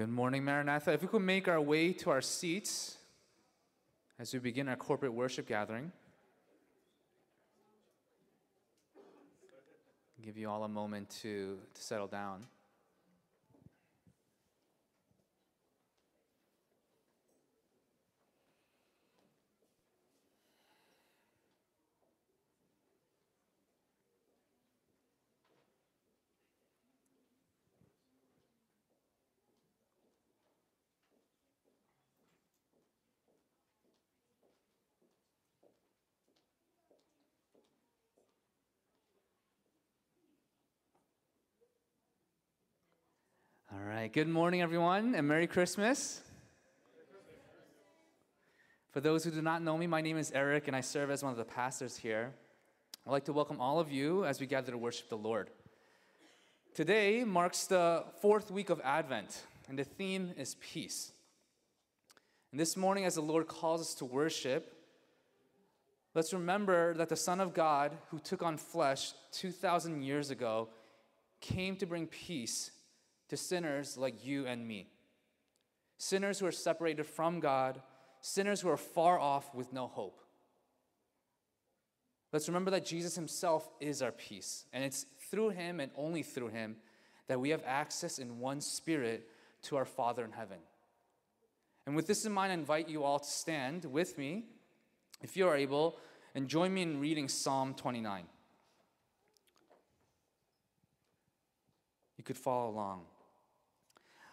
Good morning, Maranatha. If we could make our way to our seats as we begin our corporate worship gathering, give you all a moment to, to settle down. All right. Good morning, everyone, and Merry Christmas. For those who do not know me, my name is Eric, and I serve as one of the pastors here. I'd like to welcome all of you as we gather to worship the Lord. Today marks the fourth week of Advent, and the theme is peace. And this morning, as the Lord calls us to worship, let's remember that the Son of God, who took on flesh 2,000 years ago, came to bring peace to sinners like you and me. Sinners who are separated from God, sinners who are far off with no hope. Let's remember that Jesus himself is our peace, and it's through him and only through him that we have access in one spirit to our Father in heaven. And with this in mind, I invite you all to stand with me, if you are able, and join me in reading Psalm 29. You could follow along.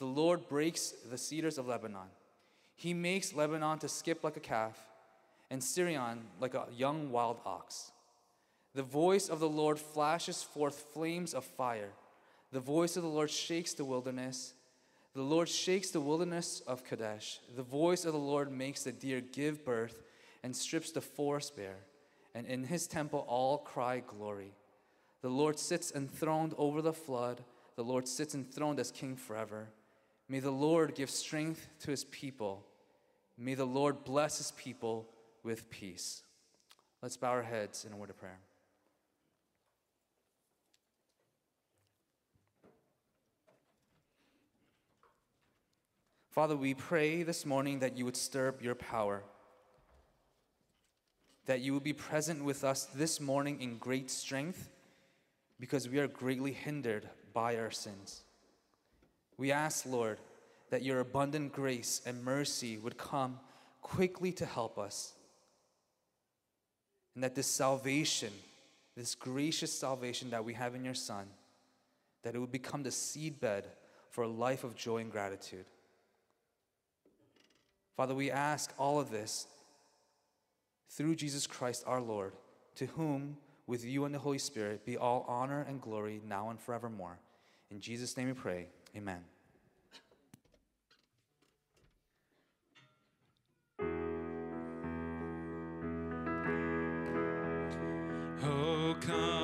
The Lord breaks the cedars of Lebanon. He makes Lebanon to skip like a calf, and Sirion like a young wild ox. The voice of the Lord flashes forth flames of fire. The voice of the Lord shakes the wilderness. The Lord shakes the wilderness of Kadesh. The voice of the Lord makes the deer give birth and strips the forest bare. And in his temple all cry glory. The Lord sits enthroned over the flood. The Lord sits enthroned as king forever. May the Lord give strength to his people. May the Lord bless his people with peace. Let's bow our heads in a word of prayer. Father, we pray this morning that you would stir up your power, that you would be present with us this morning in great strength because we are greatly hindered by our sins. We ask, Lord, that your abundant grace and mercy would come quickly to help us. And that this salvation, this gracious salvation that we have in your Son, that it would become the seedbed for a life of joy and gratitude. Father, we ask all of this through Jesus Christ our Lord, to whom, with you and the Holy Spirit, be all honor and glory now and forevermore. In Jesus' name we pray. Amen. Oh, come,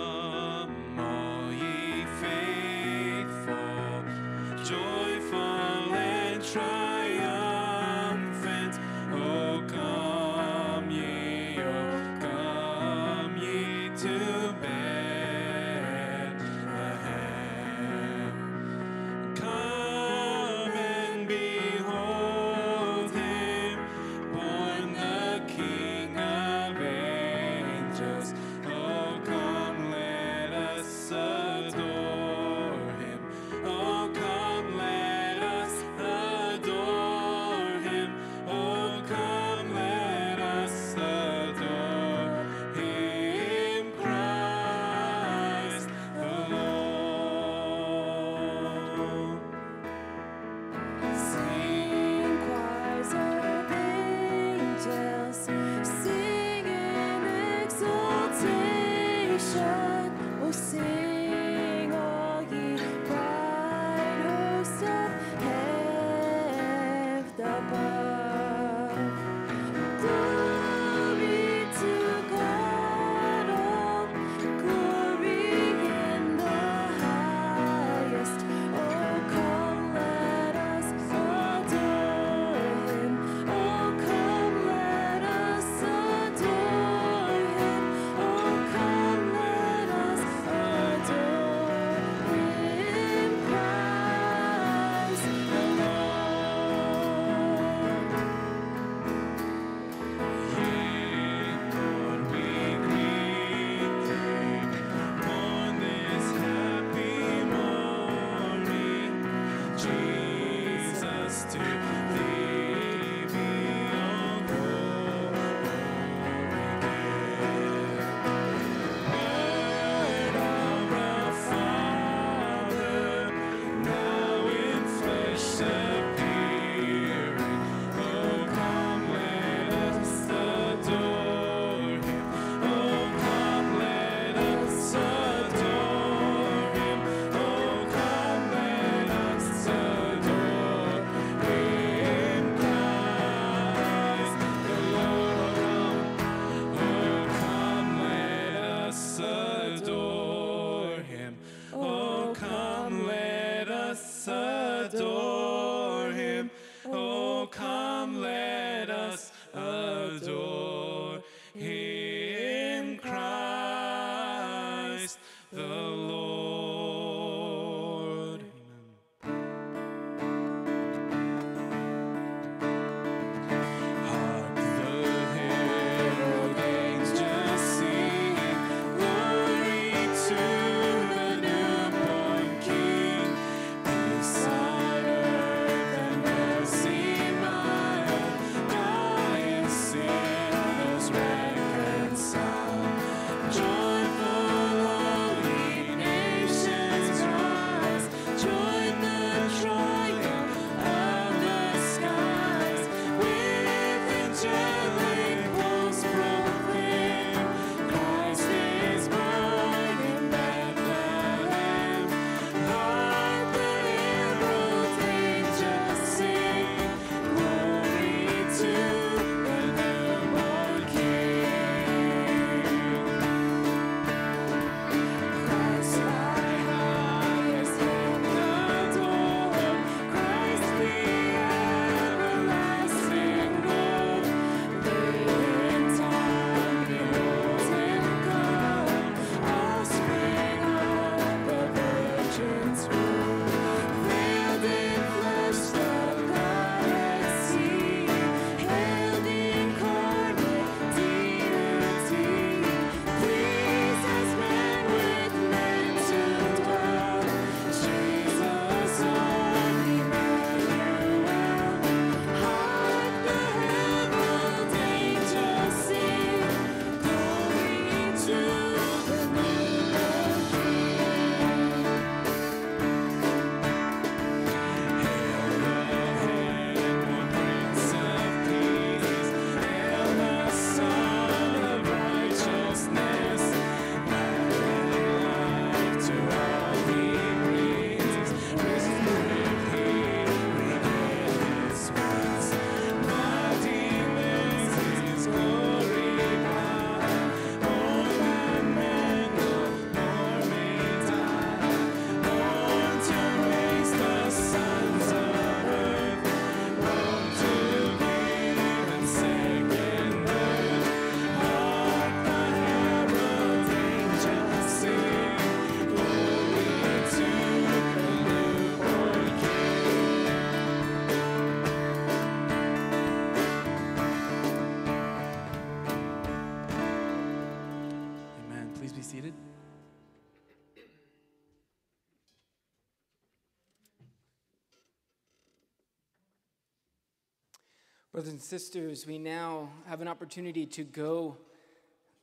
Brothers and sisters, we now have an opportunity to go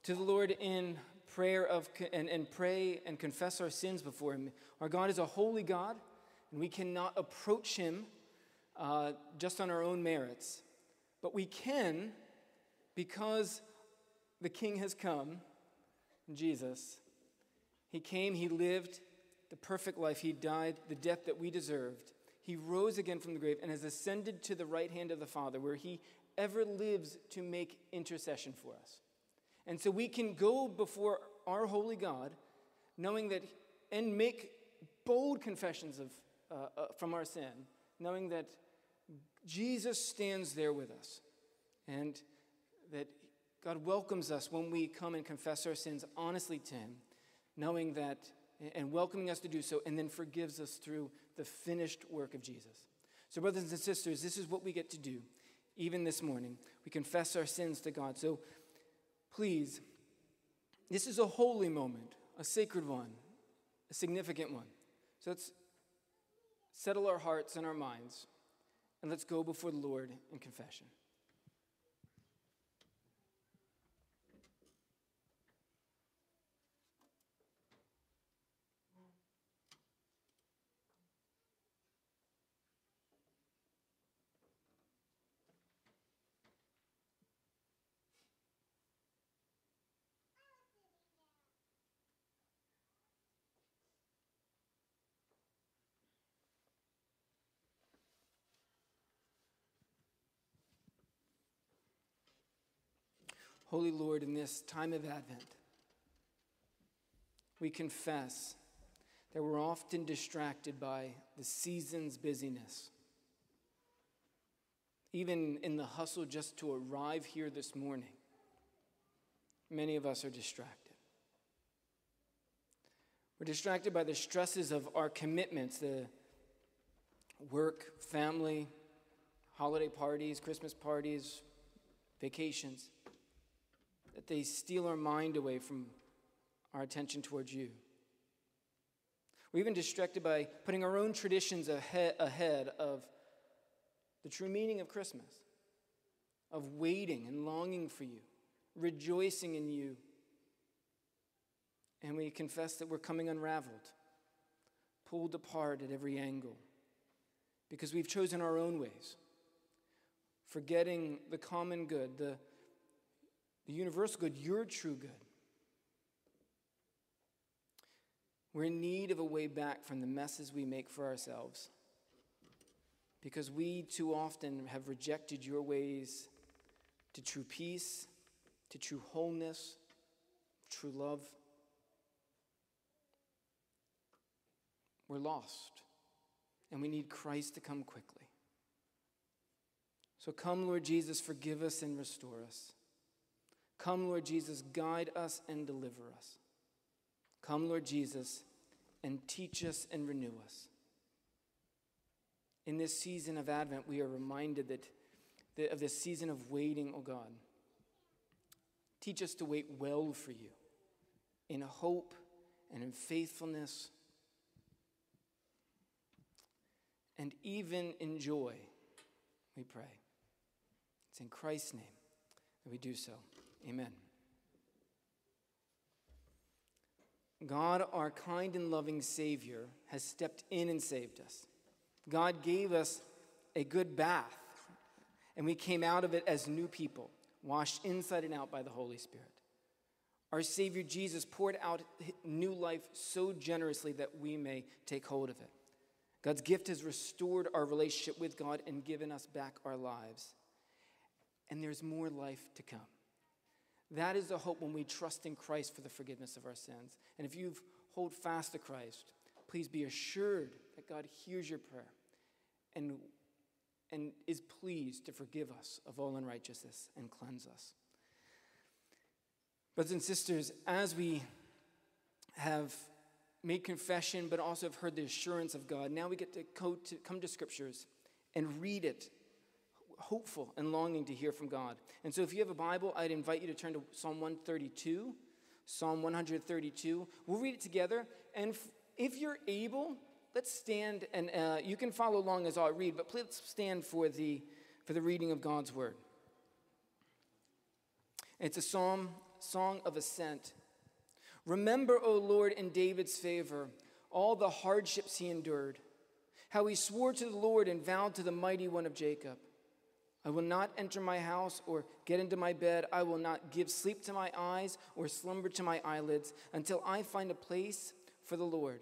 to the Lord in prayer of and, and pray and confess our sins before Him. Our God is a holy God, and we cannot approach Him uh, just on our own merits. But we can, because the King has come, Jesus. He came, He lived the perfect life, He died the death that we deserved. He rose again from the grave and has ascended to the right hand of the Father, where He ever lives to make intercession for us. And so we can go before our holy God, knowing that, and make bold confessions of, uh, uh, from our sin, knowing that Jesus stands there with us, and that God welcomes us when we come and confess our sins honestly to Him, knowing that, and welcoming us to do so, and then forgives us through the finished work of Jesus. So, brothers and sisters, this is what we get to do even this morning. We confess our sins to God. So, please, this is a holy moment, a sacred one, a significant one. So, let's settle our hearts and our minds, and let's go before the Lord in confession. Holy Lord, in this time of Advent, we confess that we're often distracted by the season's busyness. Even in the hustle just to arrive here this morning, many of us are distracted. We're distracted by the stresses of our commitments, the work, family, holiday parties, Christmas parties, vacations that they steal our mind away from our attention towards you. We're even distracted by putting our own traditions ahead, ahead of the true meaning of Christmas, of waiting and longing for you, rejoicing in you. And we confess that we're coming unraveled, pulled apart at every angle, because we've chosen our own ways, forgetting the common good, the the universal good, your true good. We're in need of a way back from the messes we make for ourselves because we too often have rejected your ways to true peace, to true wholeness, true love. We're lost, and we need Christ to come quickly. So come, Lord Jesus, forgive us and restore us. Come, Lord Jesus, guide us and deliver us. Come, Lord Jesus, and teach us and renew us. In this season of Advent, we are reminded that, that of this season of waiting, O oh God. Teach us to wait well for you in hope and in faithfulness and even in joy, we pray. It's in Christ's name that we do so. Amen. God, our kind and loving Savior, has stepped in and saved us. God gave us a good bath, and we came out of it as new people, washed inside and out by the Holy Spirit. Our Savior Jesus poured out new life so generously that we may take hold of it. God's gift has restored our relationship with God and given us back our lives. And there's more life to come. That is the hope when we trust in Christ for the forgiveness of our sins. And if you hold fast to Christ, please be assured that God hears your prayer and, and is pleased to forgive us of all unrighteousness and cleanse us. Brothers and sisters, as we have made confession but also have heard the assurance of God, now we get to, to come to scriptures and read it hopeful and longing to hear from God. And so, if you have a Bible, I'd invite you to turn to Psalm 132. Psalm 132. We'll read it together. And if you're able, let's stand and uh, you can follow along as I read, but please stand for the, for the reading of God's word. It's a psalm, song of ascent. Remember, O Lord, in David's favor, all the hardships he endured, how he swore to the Lord and vowed to the mighty one of Jacob. I will not enter my house or get into my bed. I will not give sleep to my eyes or slumber to my eyelids until I find a place for the Lord,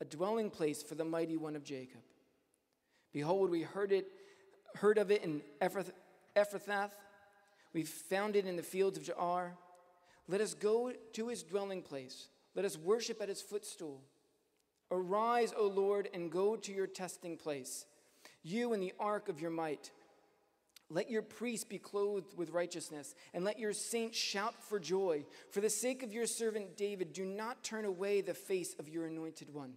a dwelling place for the mighty one of Jacob. Behold, we heard it, heard of it in Ephrath- Ephrathah. We found it in the fields of Jaar. Let us go to his dwelling place. Let us worship at his footstool. Arise, O Lord, and go to your testing place, you in the ark of your might. Let your priests be clothed with righteousness, and let your saints shout for joy. For the sake of your servant David, do not turn away the face of your anointed one.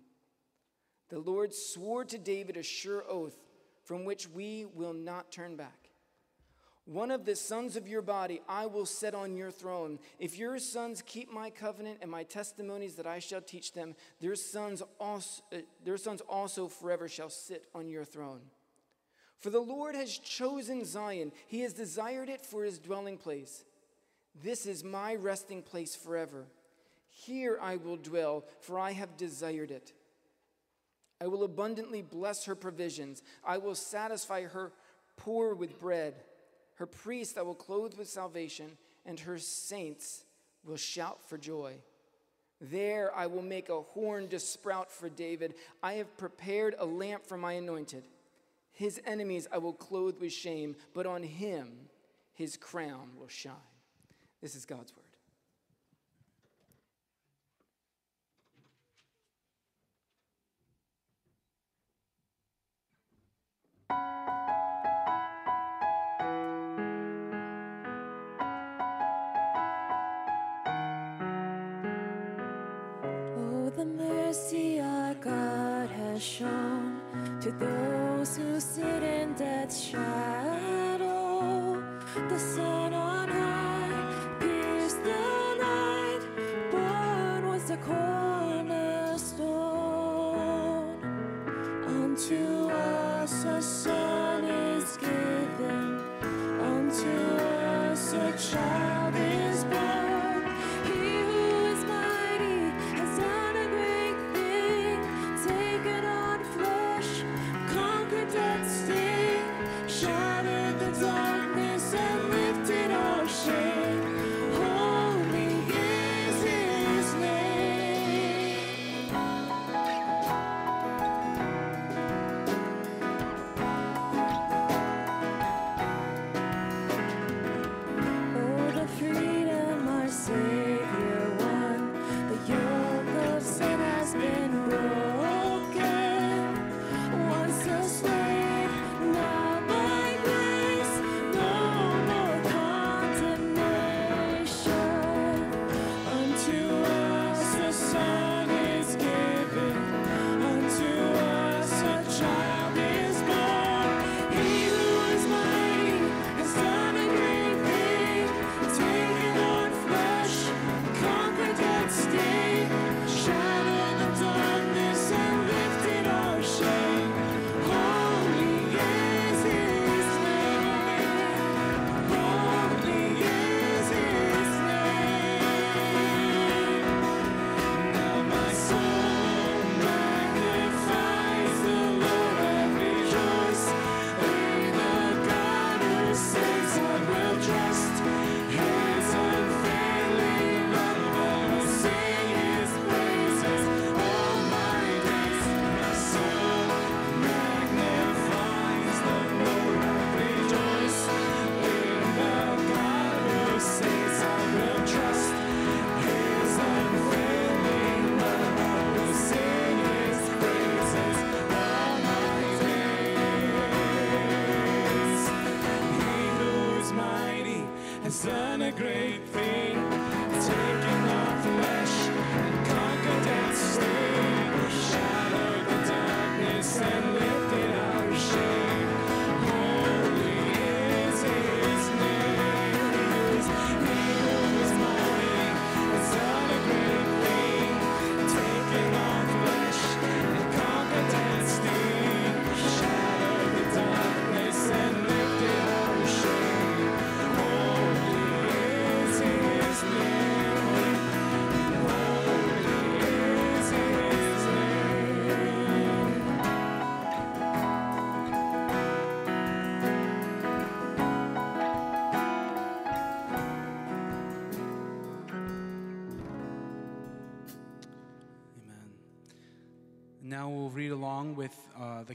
The Lord swore to David a sure oath from which we will not turn back. One of the sons of your body I will set on your throne. If your sons keep my covenant and my testimonies that I shall teach them, their sons also, uh, their sons also forever shall sit on your throne. For the Lord has chosen Zion, He has desired it for His dwelling place. This is my resting place forever. Here I will dwell, for I have desired it. I will abundantly bless her provisions. I will satisfy her poor with bread. Her priests I will clothe with salvation, and her saints will shout for joy. There I will make a horn to sprout for David. I have prepared a lamp for my anointed. His enemies I will clothe with shame, but on him his crown will shine. This is God's word. Oh, the mercy our God has shown to those who sit in death's shadow. The sun on high pierced the night, born was the cornerstone. Unto us a son is given, unto us a child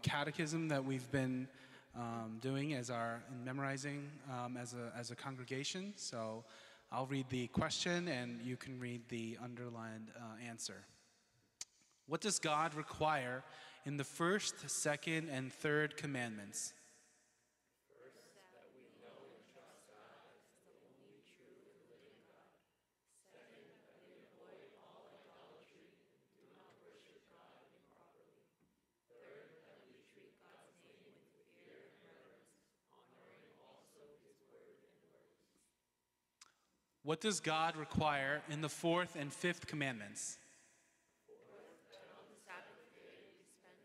the catechism that we've been um, doing as our and memorizing um, as, a, as a congregation. So I'll read the question and you can read the underlined uh, answer. What does God require in the first, second, and third commandments? What does God require in the fourth and fifth commandments? Sabbath day, we spend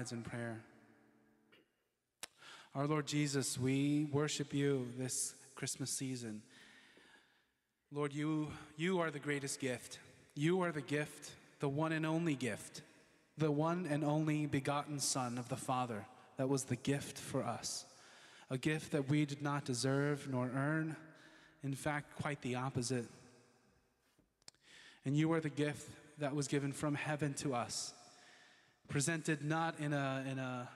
heads in prayer. Our Lord Jesus, we worship you this Christmas season. Lord, you, you are the greatest gift. You are the gift, the one and only gift, the one and only begotten Son of the Father that was the gift for us. A gift that we did not deserve nor earn. In fact, quite the opposite. And you are the gift that was given from heaven to us, presented not in a, in a,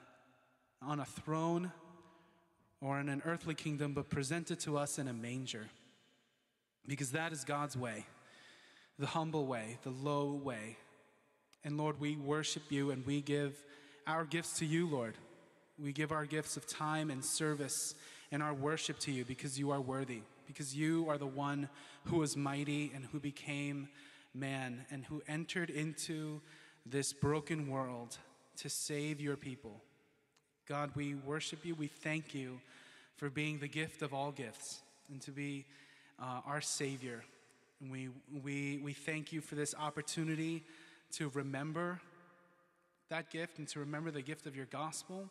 on a throne or in an earthly kingdom, but presented to us in a manger. Because that is God's way, the humble way, the low way. And Lord, we worship you and we give our gifts to you, Lord. We give our gifts of time and service and our worship to you because you are worthy, because you are the one who was mighty and who became man and who entered into this broken world to save your people. God, we worship you. We thank you for being the gift of all gifts and to be uh, our Savior. And we, we, we thank you for this opportunity to remember that gift and to remember the gift of your gospel,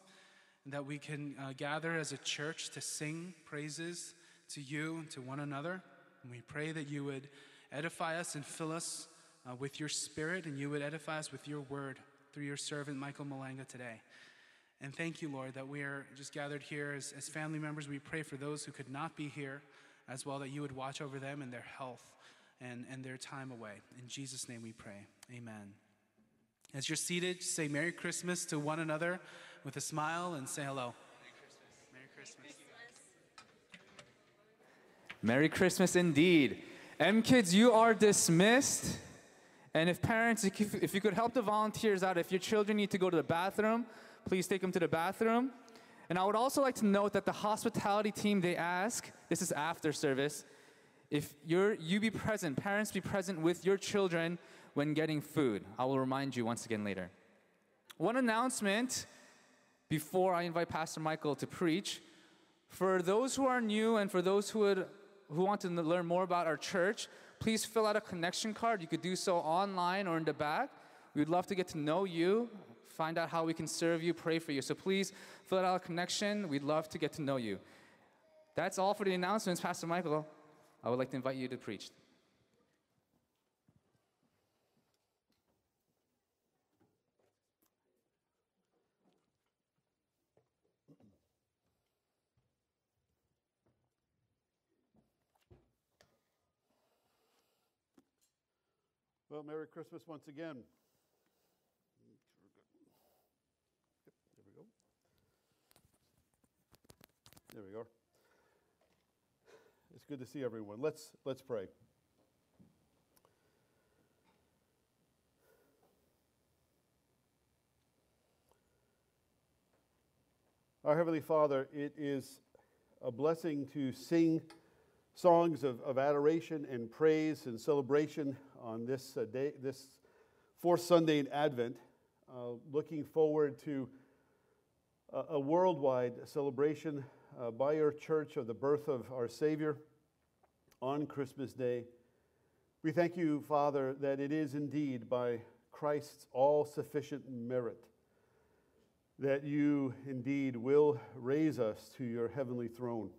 and that we can uh, gather as a church to sing praises to you and to one another. And we pray that you would edify us and fill us uh, with your spirit, and you would edify us with your word through your servant Michael Malanga today. And thank you, Lord, that we are just gathered here as, as family members. We pray for those who could not be here as well, that you would watch over them and their health and, and their time away. In Jesus' name we pray. Amen. As you're seated, say Merry Christmas to one another with a smile and say hello. Merry Christmas. Merry Christmas. Merry Christmas indeed. M kids, you are dismissed. And if parents, if you, could help the volunteers out, if your children need to go to the bathroom, please take them to the bathroom. And I would also like to note that the hospitality team, they ask, this is after service, if you're, you be present, parents be present with your children when getting food. I will remind you once again later. One announcement before I invite Pastor Michael to preach. For those who are new and for those who, would, who want to learn more about our church, please fill out a connection card. You could do so online or in the back. We'd love to get to know you, find out how we can serve you, pray for you. So please fill out a connection. We'd love to get to know you. That's all for the announcements, Pastor Michael. I would like to invite you to preach. Well, Merry Christmas once again. Yep, there we go. There we are. It's good to see everyone. Let's let's pray. Our Heavenly Father, it is a blessing to sing songs of, of adoration and praise and celebration on this uh, day, this fourth Sunday in Advent. Uh, looking forward to a, a worldwide celebration uh, by your church of the birth of our Savior on Christmas Day. We thank you, Father, that it is indeed by Christ's all sufficient merit that you indeed will raise us to your heavenly throne.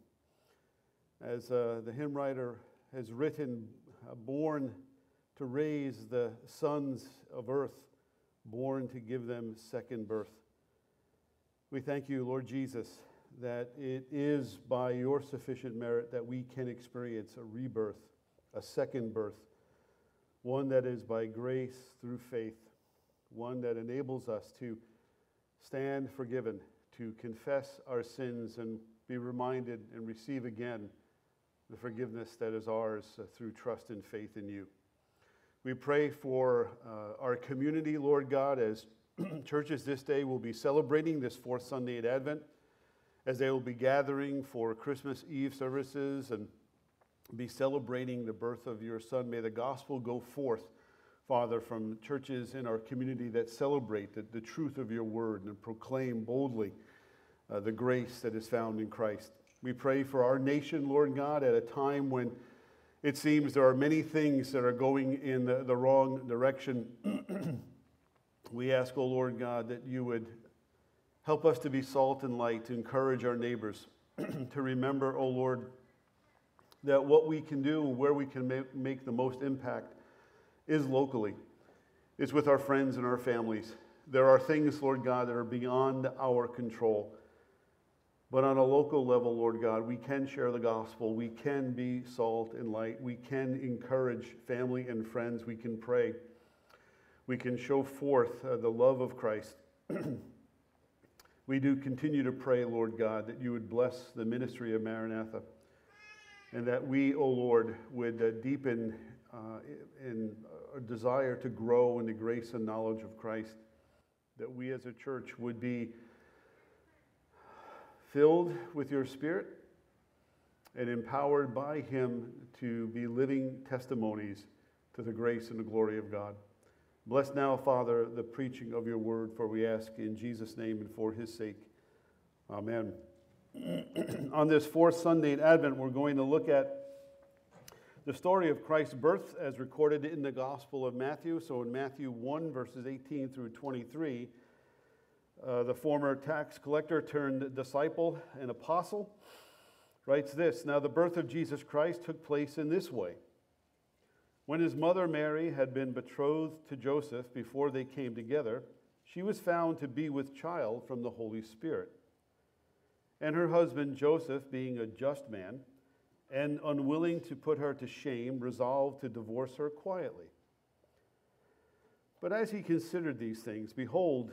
As uh, the hymn writer has written, born to raise the sons of earth, born to give them second birth. We thank you, Lord Jesus, that it is by your sufficient merit that we can experience a rebirth, a second birth, one that is by grace through faith, one that enables us to stand forgiven, to confess our sins and be reminded and receive again the forgiveness that is ours through trust and faith in you. We pray for uh, our community, Lord God, as churches this day will be celebrating this fourth Sunday at Advent, as they will be gathering for Christmas Eve services and be celebrating the birth of your Son. May the gospel go forth, Father, from churches in our community that celebrate the, the truth of your word and proclaim boldly uh, the grace that is found in Christ. We pray for our nation, Lord God, at a time when it seems there are many things that are going in the, the wrong direction. we ask, O oh Lord God, that you would help us to be salt and light, to encourage our neighbors, to remember, O oh Lord, that what we can do and where we can ma- make the most impact is locally. It's with our friends and our families. There are things, Lord God, that are beyond our control. But on a local level, Lord God, we can share the gospel. We can be salt and light. We can encourage family and friends. We can pray. We can show forth uh, the love of Christ. we do continue to pray, Lord God, that you would bless the ministry of Maranatha and that we, O oh Lord, would uh, deepen uh, in a desire to grow in the grace and knowledge of Christ, that we as a church would be filled with your Spirit and empowered by Him to be living testimonies to the grace and the glory of God. Bless now, Father, the preaching of your word, for we ask in Jesus' name and for his sake. Amen. On this fourth Sunday in Advent, we're going to look at the story of Christ's birth as recorded in the Gospel of Matthew. So in Matthew 1, verses 18 through 23, uh, the former tax collector turned disciple and apostle writes this Now the birth of Jesus Christ took place in this way. When his mother Mary had been betrothed to Joseph before they came together, she was found to be with child from the Holy Spirit. And her husband Joseph, being a just man and unwilling to put her to shame, resolved to divorce her quietly. But as he considered these things, behold,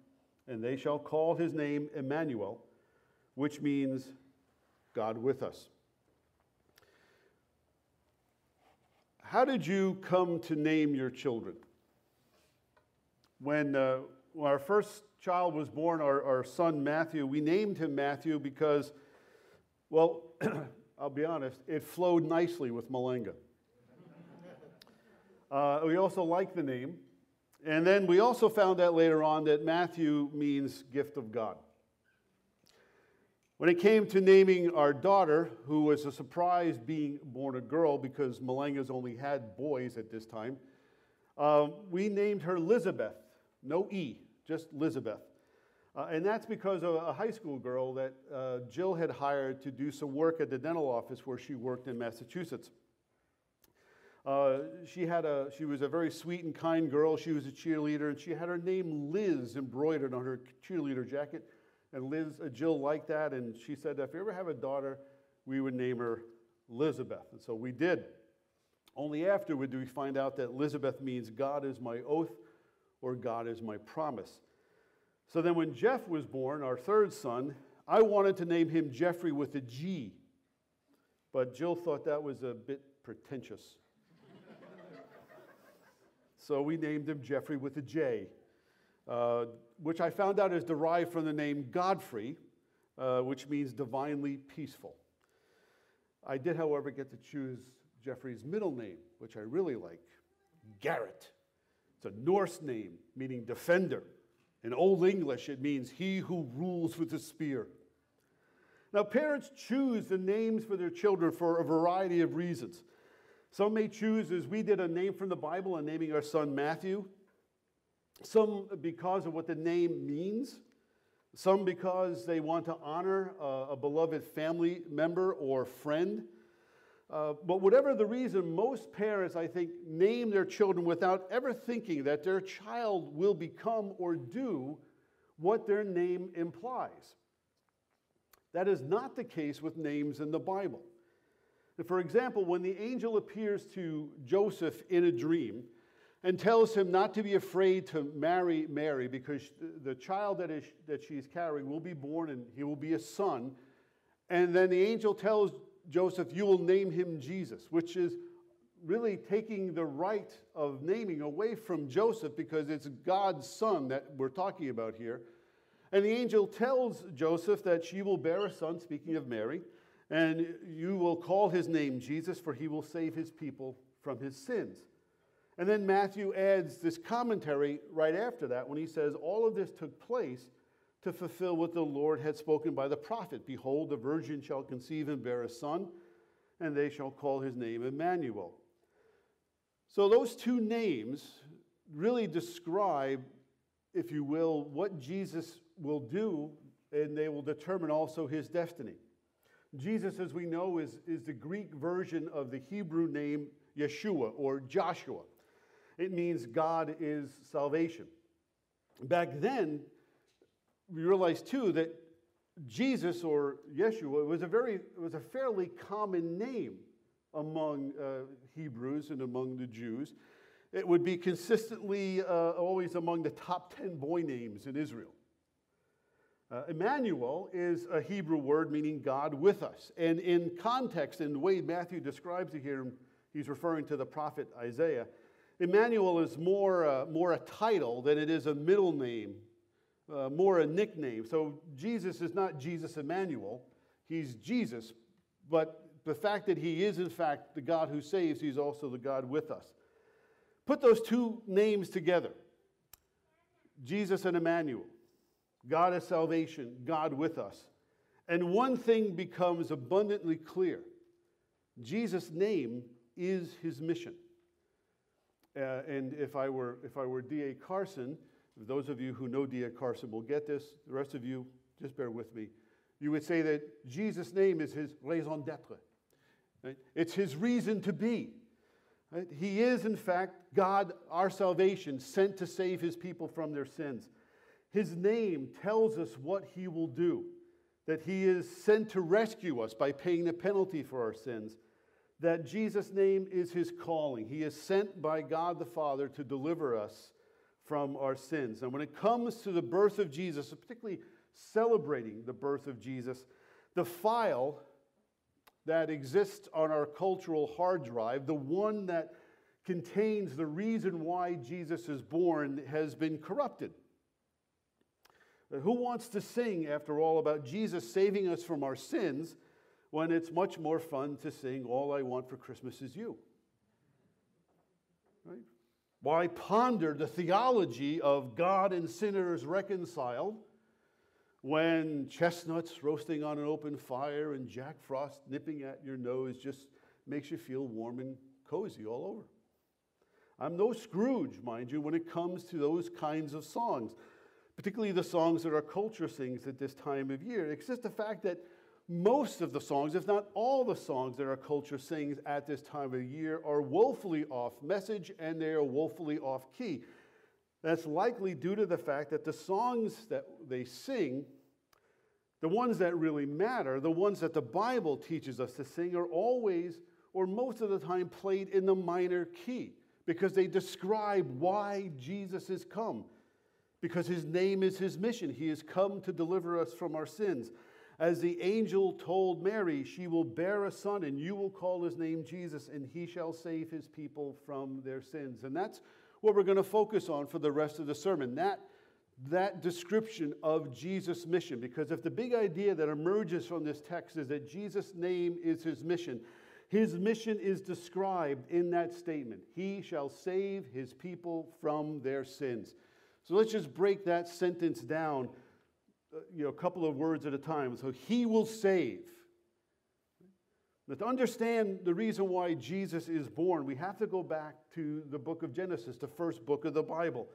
and they shall call his name Emmanuel, which means God with us. How did you come to name your children? When, uh, when our first child was born, our, our son Matthew, we named him Matthew because, well, I'll be honest, it flowed nicely with Malenga. Uh, we also like the name. And then we also found out later on that Matthew means gift of God. When it came to naming our daughter, who was a surprise being born a girl because Malenga's only had boys at this time, um, we named her Elizabeth. No E, just Elizabeth. Uh, and that's because of a high school girl that uh, Jill had hired to do some work at the dental office where she worked in Massachusetts. Uh, she, had a, she was a very sweet and kind girl. She was a cheerleader, and she had her name Liz embroidered on her cheerleader jacket. And Liz, uh, Jill liked that, and she said, if you ever have a daughter, we would name her Elizabeth. And so we did. Only afterward do we find out that Elizabeth means God is my oath or God is my promise. So then when Jeff was born, our third son, I wanted to name him Geoffrey with a G. But Jill thought that was a bit pretentious. So we named him Jeffrey with a J. Uh, which I found out is derived from the name Godfrey, uh, which means divinely peaceful. I did, however, get to choose Jeffrey's middle name, which I really like Garrett. It's a Norse name meaning defender. In Old English, it means he who rules with a spear. Now, parents choose the names for their children for a variety of reasons. Some may choose, as we did, a name from the Bible and naming our son Matthew. Some because of what the name means, some because they want to honor a, a beloved family member or friend. Uh, but whatever the reason, most parents, I think, name their children without ever thinking that their child will become or do what their name implies. That is not the case with names in the Bible. For example, when the angel appears to Joseph in a dream, and tells him not to be afraid to marry Mary because the child that, is, that she's carrying will be born and he will be a son. And then the angel tells Joseph, You will name him Jesus, which is really taking the right of naming away from Joseph because it's God's son that we're talking about here. And the angel tells Joseph that she will bear a son, speaking of Mary, and you will call his name Jesus, for he will save his people from his sins. And then Matthew adds this commentary right after that when he says, All of this took place to fulfill what the Lord had spoken by the prophet Behold, the virgin shall conceive and bear a son, and they shall call his name Emmanuel. So, those two names really describe, if you will, what Jesus will do, and they will determine also his destiny. Jesus, as we know, is, is the Greek version of the Hebrew name Yeshua or Joshua. It means God is salvation. Back then, we realized too that Jesus or Yeshua was a very was a fairly common name among uh, Hebrews and among the Jews. It would be consistently uh, always among the top 10 boy names in Israel. Uh, Emmanuel is a Hebrew word meaning God with us. And in context, in the way Matthew describes it here, he's referring to the prophet Isaiah. Emmanuel is more, uh, more a title than it is a middle name, uh, more a nickname. So Jesus is not Jesus Emmanuel, he's Jesus. But the fact that he is, in fact, the God who saves, he's also the God with us. Put those two names together Jesus and Emmanuel. God is salvation, God with us. And one thing becomes abundantly clear Jesus' name is his mission. Uh, and if I were, if I were D.A. Carson, those of you who know D.A. Carson will get this. The rest of you, just bear with me. You would say that Jesus' name is his raison d'etre. Right? It's his reason to be. Right? He is, in fact, God, our salvation, sent to save his people from their sins. His name tells us what he will do, that he is sent to rescue us by paying the penalty for our sins, that Jesus' name is his calling. He is sent by God the Father to deliver us from our sins. And when it comes to the birth of Jesus, particularly celebrating the birth of Jesus, the file that exists on our cultural hard drive, the one that contains the reason why Jesus is born, has been corrupted. Who wants to sing, after all, about Jesus saving us from our sins when it's much more fun to sing, All I Want for Christmas is You? Right? Why ponder the theology of God and sinners reconciled when chestnuts roasting on an open fire and Jack Frost nipping at your nose just makes you feel warm and cozy all over? I'm no Scrooge, mind you, when it comes to those kinds of songs particularly the songs that our culture sings at this time of year. It's just the fact that most of the songs, if not all the songs that our culture sings at this time of year, are woefully off message and they are woefully off key. That's likely due to the fact that the songs that they sing, the ones that really matter, the ones that the Bible teaches us to sing, are always or most of the time played in the minor key because they describe why Jesus has come because his name is his mission. He has come to deliver us from our sins. As the angel told Mary, she will bear a son, and you will call his name Jesus, and he shall save his people from their sins. And that's what we're going to focus on for the rest of the sermon. That, that description of Jesus' mission. Because if the big idea that emerges from this text is that Jesus' name is his mission, his mission is described in that statement He shall save his people from their sins. So let's just break that sentence down, uh, you know, a couple of words at a time. So he will save. But to understand the reason why Jesus is born, we have to go back to the book of Genesis, the first book of the Bible.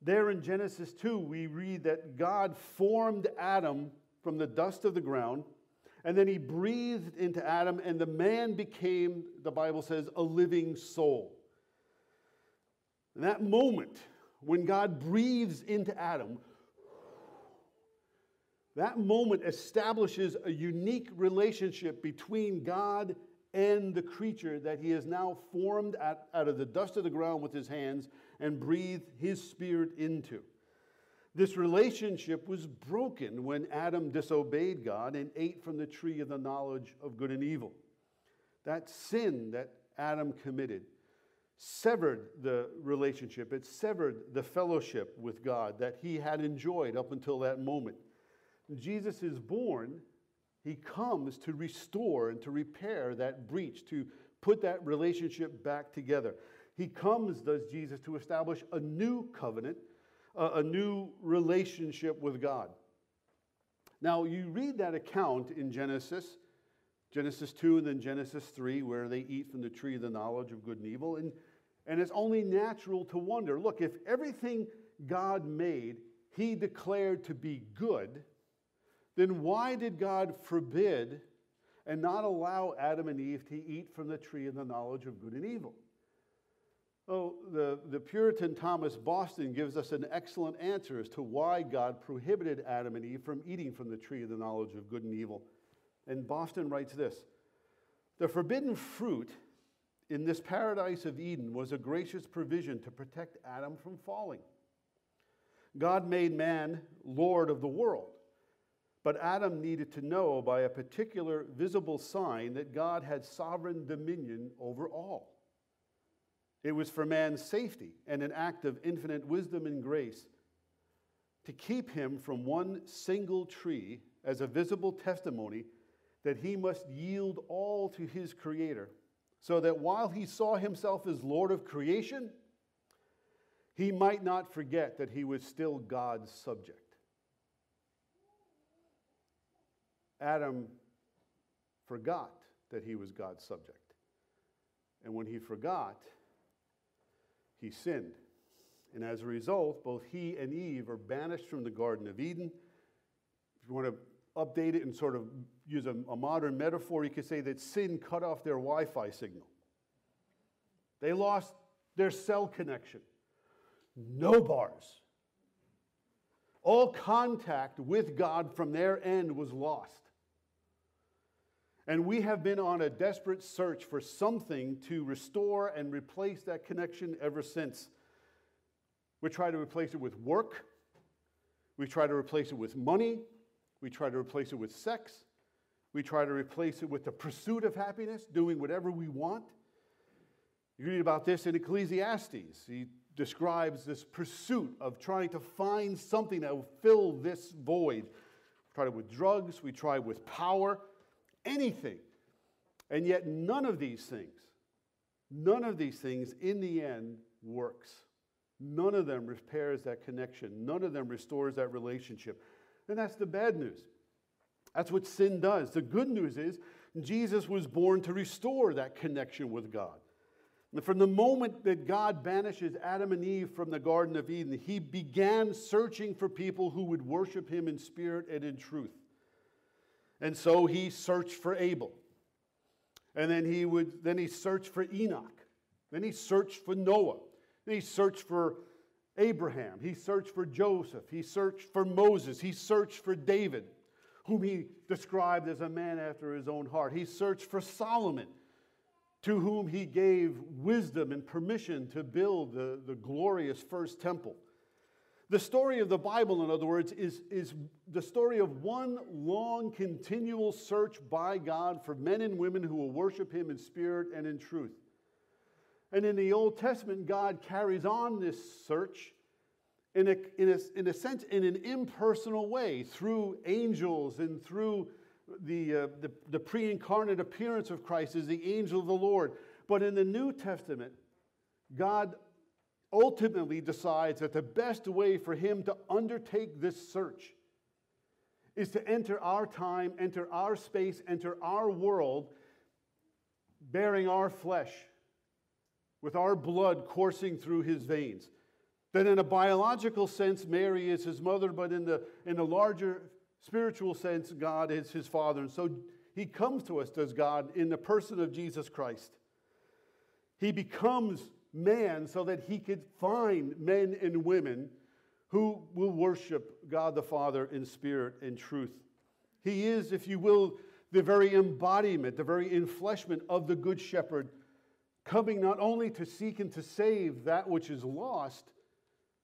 There in Genesis 2, we read that God formed Adam from the dust of the ground, and then he breathed into Adam, and the man became, the Bible says, a living soul. In that moment, when God breathes into Adam, that moment establishes a unique relationship between God and the creature that he has now formed out, out of the dust of the ground with his hands and breathed his spirit into. This relationship was broken when Adam disobeyed God and ate from the tree of the knowledge of good and evil. That sin that Adam committed severed the relationship, it severed the fellowship with God that he had enjoyed up until that moment. Jesus is born, he comes to restore and to repair that breach, to put that relationship back together. He comes, does Jesus, to establish a new covenant, a, new relationship with God. Now, you read that account in Genesis, Genesis 2 and then Genesis 3, where they eat from the tree of the knowledge of good and evil. And, and it's only natural to wonder look, if everything God made, he declared to be good, then why did God forbid and not allow Adam and Eve to eat from the tree of the knowledge of good and evil? Oh, the, the Puritan Thomas Boston gives us an excellent answer as to why God prohibited Adam and Eve from eating from the tree of the knowledge of good and evil. And Boston writes this The forbidden fruit in this paradise of Eden was a gracious provision to protect Adam from falling. God made man Lord of the world. But Adam needed to know by a particular visible sign that God had sovereign dominion over all. It was for man's safety and an act of infinite wisdom and grace to keep him from one single tree as a visible testimony that he must yield all to his Creator, so that while he saw himself as Lord of creation, he might not forget that he was still God's subject. Adam forgot that he was God's subject. And when he forgot, he sinned. And as a result, both he and Eve are banished from the Garden of Eden. If you want to update it and sort of use a, a modern metaphor, you could say that sin cut off their Wi Fi signal. They lost their cell connection. No bars. All contact with God from their end was lost. And we have been on a desperate search for something to restore and replace that connection ever since. We try to replace it with work, we try to replace it with money, we try to replace it with sex, we try to replace it with the pursuit of happiness, doing whatever we want. You read about this in Ecclesiastes. He describes this pursuit of trying to find something that will fill this void. We tried it with drugs, we tried with power anything. And yet, none of these things, none of these things in the end works. None of them repairs that connection. None of them restores that relationship. And that's the bad news. That's what sin does. The good news is Jesus was born to restore that connection with God. And from the moment that God banishes Adam and Eve from the Garden of Eden, he began searching for people who would worship him in spirit and in truth. And so he searched for Abel. And then he would then he searched for Enoch. Then he searched for Noah. Then he searched for Abraham. He searched for Joseph. He searched for Moses. He searched for David, whom he described as a man after his own heart. He searched for Solomon, to whom he gave wisdom and permission to build the, the glorious first temple. The story of the Bible, in other words, is, is the story of one long, continual search by God for men and women who will worship Him in spirit and in truth. And in the Old Testament, God carries on this search in a, in a, in a sense, in an impersonal way through angels and through the, uh, the, the pre incarnate appearance of Christ as the angel of the Lord. But in the New Testament, God ultimately decides that the best way for him to undertake this search is to enter our time, enter our space, enter our world, bearing our flesh, with our blood coursing through his veins. That in a biological sense, Mary is his mother, but in the, in a larger spiritual sense, God is his father. And so he comes to us, does God, in the person of Jesus Christ. He becomes man so that he could find men and women who will worship God the Father in spirit and truth. He is, if you will, the very embodiment, the very enfleshment of the Good Shepherd, coming not only to seek and to save that which is lost,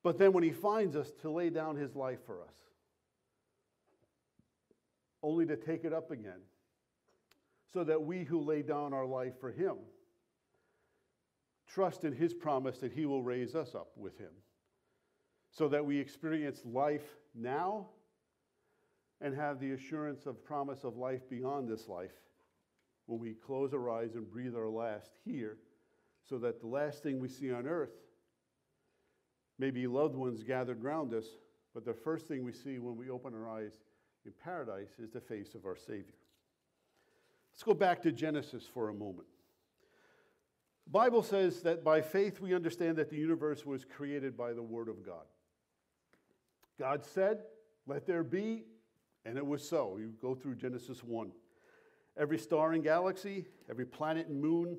but then when he finds us, to lay down his life for us, only to take it up again, so that we who lay down our life for him trust in his promise that he will raise us up with him so that we experience life now and have the assurance of promise of life beyond this life when we close our eyes and breathe our last here so that the last thing we see on earth maybe loved ones gathered around us, but the first thing we see when we open our eyes in paradise is the face of our Savior. Let's go back to Genesis for a moment. The Bible says that by faith we understand that the universe was created by the Word of God. God said, Let there be, and it was so. You go through Genesis 1. Every star and galaxy, every planet and moon,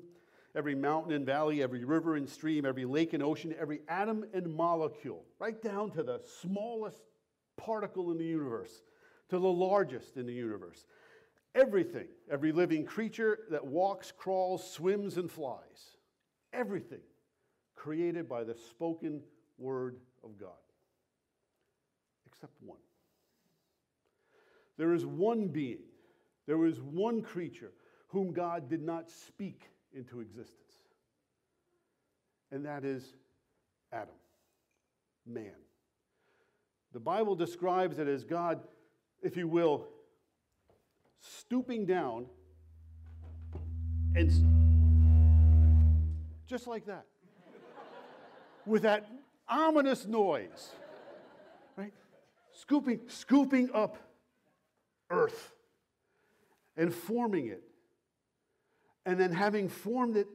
every mountain and valley, every river and stream, every lake and ocean, every atom and molecule, right down to the smallest particle in the universe, to the largest in the universe. Everything, every living creature that walks, crawls, swims, and flies, everything created by the spoken word of God, except one. There is one being, there is one creature whom God did not speak into existence, and that is Adam, man. The Bible describes it as God, if you will, stooping down and just like that, with that ominous noise, right? Scooping, scooping up earth and forming it. And then having formed it,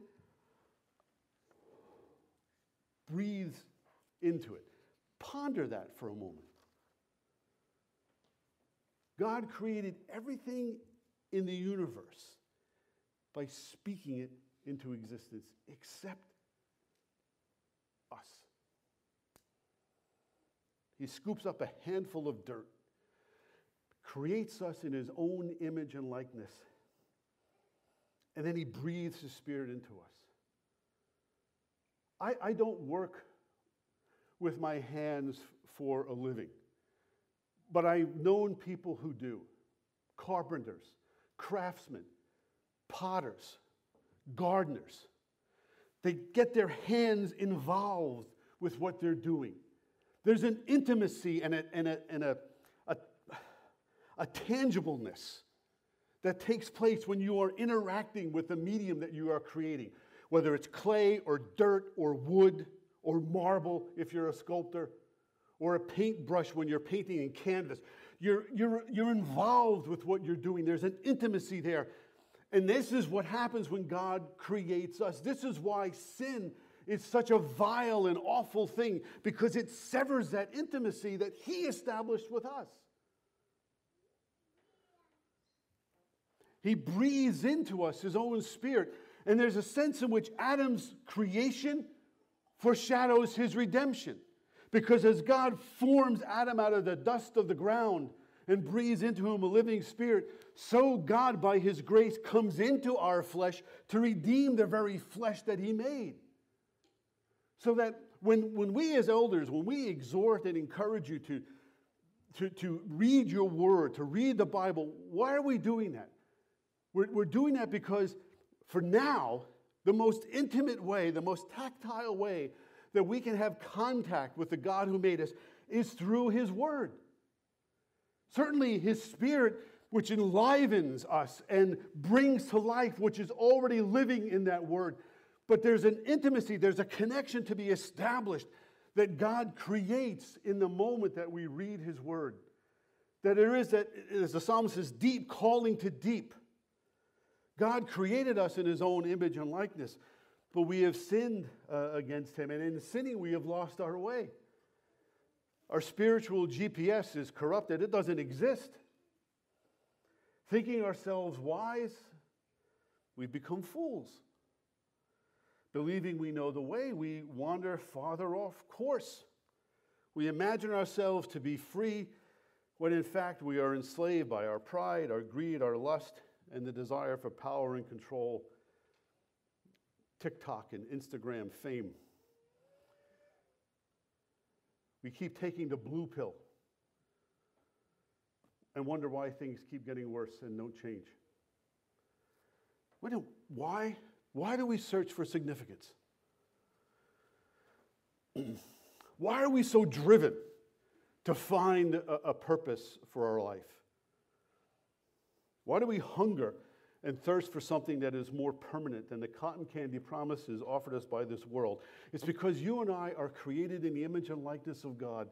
breathes into it. Ponder that for a moment. God created everything in the universe by speaking it into existence, except us. He scoops up a handful of dirt, creates us in his own image and likeness, and then he breathes his spirit into us. I, I don't work with my hands for a living. But I've known people who do carpenters, craftsmen, potters, gardeners. They get their hands involved with what they're doing. There's an intimacy and a, and a, and a, a, a tangibleness that takes place when you are interacting with the medium that you are creating, whether it's clay or dirt or wood or marble if you're a sculptor or a paintbrush when you're painting in canvas. You're, you're, you're involved with what you're doing, there's an intimacy there. And this is what happens when God creates us. This is why sin is such a vile and awful thing, because it severs that intimacy that He established with us. He breathes into us His own spirit. And there's a sense in which Adam's creation foreshadows his redemption. Because as God forms Adam out of the dust of the ground and breathes into him a living spirit, so God, by his grace, comes into our flesh to redeem the very flesh that he made. So that when, when we as elders, when we exhort and encourage you to, to, to read your word, to read the Bible, why are we doing that? We're, we're doing that because for now, the most intimate way, the most tactile way that we can have contact with the God who made us is through His Word. Certainly, His Spirit, which enlivens us and brings to life, which is already living in that Word. But there's an intimacy, there's a connection to be established that God creates in the moment that we read His Word. That there is that, as the psalmist says, deep calling to deep. God created us in his own image and likeness, but we have sinned uh, against him, and in sinning, we have lost our way. Our spiritual GPS is corrupted, it doesn't exist. Thinking ourselves wise, we become fools. Believing we know the way, we wander farther off course. We imagine ourselves to be free when in fact we are enslaved by our pride, our greed, our lust, and the desire for power and control, TikTok and Instagram fame. We keep taking the blue pill and wonder why things keep getting worse and don't change. Why, why do we search for significance? why are we so driven to find a, a purpose for our life? Why do we hunger and thirst for something that is more permanent than the cotton candy promises offered us by this world. It's because you and I are created in the image and likeness of God.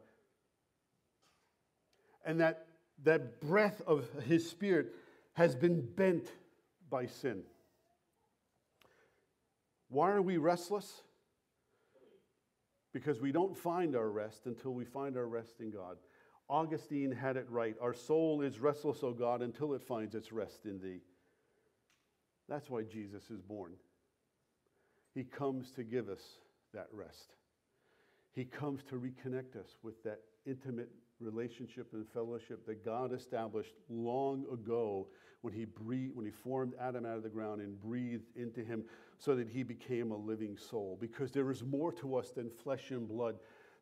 And that, that breath of His Spirit has been bent by sin. Why are we restless? Because we don't find our rest until we find our rest in God. Augustine had it right. Our soul is restless, O God, until it finds its rest in Thee. That's why Jesus is born. He comes to give us that rest. He comes to reconnect us with that intimate relationship and fellowship that God established long ago when he, breathed, when he formed Adam out of the ground and breathed into him so that he became a living soul. Because there is more to us than flesh and blood.